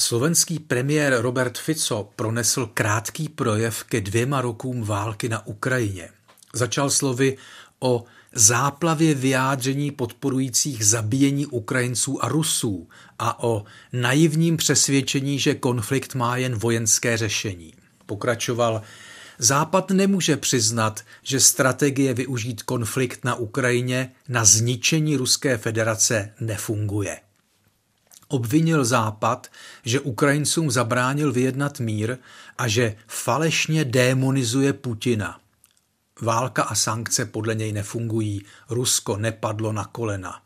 Slovenský premiér Robert Fico pronesl krátký projev ke dvěma rokům války na Ukrajině. Začal slovy o záplavě vyjádření podporujících zabíjení Ukrajinců a Rusů a o naivním přesvědčení, že konflikt má jen vojenské řešení. Pokračoval, Západ nemůže přiznat, že strategie využít konflikt na Ukrajině na zničení Ruské federace nefunguje. Obvinil Západ, že Ukrajincům zabránil vyjednat mír a že falešně démonizuje Putina. Válka a sankce podle něj nefungují, Rusko nepadlo na kolena.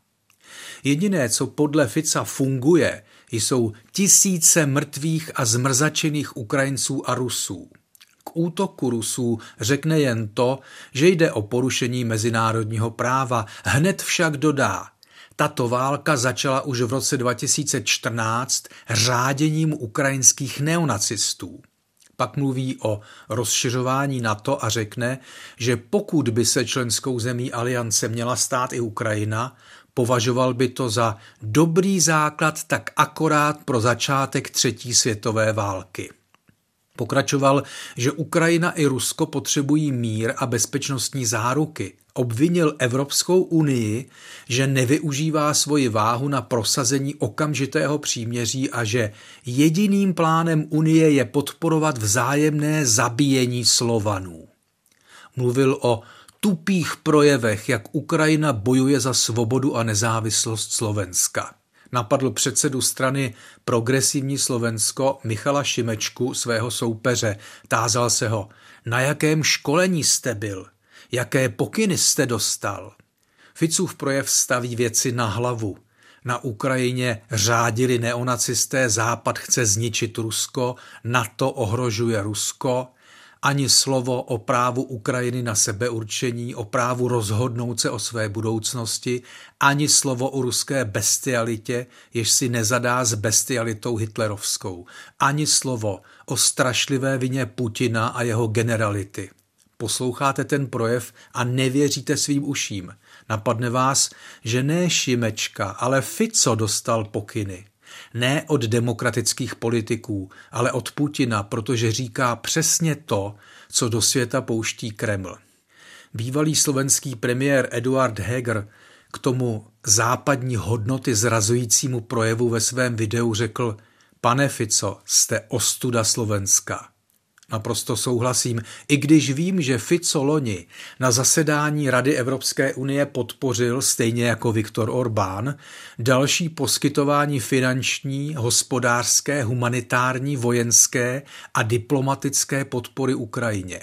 Jediné, co podle Fica funguje, jsou tisíce mrtvých a zmrzačených Ukrajinců a Rusů. K útoku Rusů řekne jen to, že jde o porušení mezinárodního práva, hned však dodá – tato válka začala už v roce 2014 řáděním ukrajinských neonacistů. Pak mluví o rozšiřování NATO a řekne, že pokud by se členskou zemí aliance měla stát i Ukrajina, považoval by to za dobrý základ tak akorát pro začátek třetí světové války. Pokračoval, že Ukrajina i Rusko potřebují mír a bezpečnostní záruky. Obvinil Evropskou unii, že nevyužívá svoji váhu na prosazení okamžitého příměří a že jediným plánem Unie je podporovat vzájemné zabíjení Slovanů. Mluvil o tupých projevech, jak Ukrajina bojuje za svobodu a nezávislost Slovenska napadl předsedu strany Progresivní Slovensko Michala Šimečku, svého soupeře. Tázal se ho, na jakém školení jste byl, jaké pokyny jste dostal. Ficův projev staví věci na hlavu. Na Ukrajině řádili neonacisté, Západ chce zničit Rusko, NATO ohrožuje Rusko, ani slovo o právu Ukrajiny na sebeurčení, o právu rozhodnout se o své budoucnosti, ani slovo o ruské bestialitě, jež si nezadá s bestialitou hitlerovskou, ani slovo o strašlivé vině Putina a jeho generality. Posloucháte ten projev a nevěříte svým uším. Napadne vás, že ne Šimečka, ale Fico dostal pokyny. Ne od demokratických politiků, ale od Putina, protože říká přesně to, co do světa pouští Kreml. Bývalý slovenský premiér Eduard Heger k tomu západní hodnoty zrazujícímu projevu ve svém videu řekl Pane Fico, jste ostuda Slovenska. Naprosto souhlasím, i když vím, že Fico loni na zasedání Rady Evropské unie podpořil, stejně jako Viktor Orbán, další poskytování finanční, hospodářské, humanitární, vojenské a diplomatické podpory Ukrajině.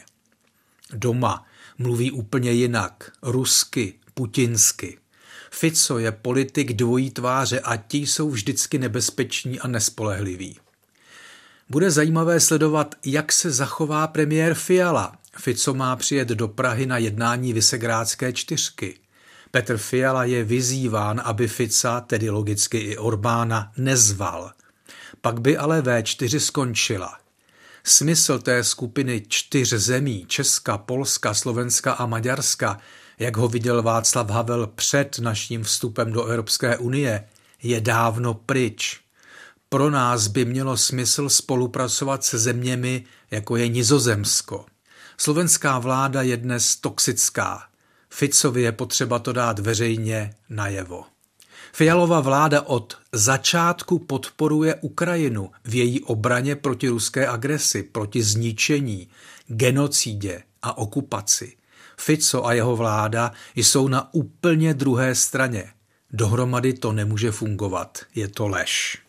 Doma mluví úplně jinak, rusky, putinsky. Fico je politik dvojí tváře a ti jsou vždycky nebezpeční a nespolehliví. Bude zajímavé sledovat, jak se zachová premiér Fiala. Fico má přijet do Prahy na jednání Vysegrádské čtyřky. Petr Fiala je vyzýván, aby Fica, tedy logicky i Orbána, nezval. Pak by ale V4 skončila. Smysl té skupiny čtyř zemí, Česka, Polska, Slovenska a Maďarska, jak ho viděl Václav Havel před naším vstupem do Evropské unie, je dávno pryč. Pro nás by mělo smysl spolupracovat se zeměmi, jako je Nizozemsko. Slovenská vláda je dnes toxická. Ficovi je potřeba to dát veřejně najevo. Fialová vláda od začátku podporuje Ukrajinu v její obraně proti ruské agresi, proti zničení, genocídě a okupaci. Fico a jeho vláda jsou na úplně druhé straně. Dohromady to nemůže fungovat. Je to lež.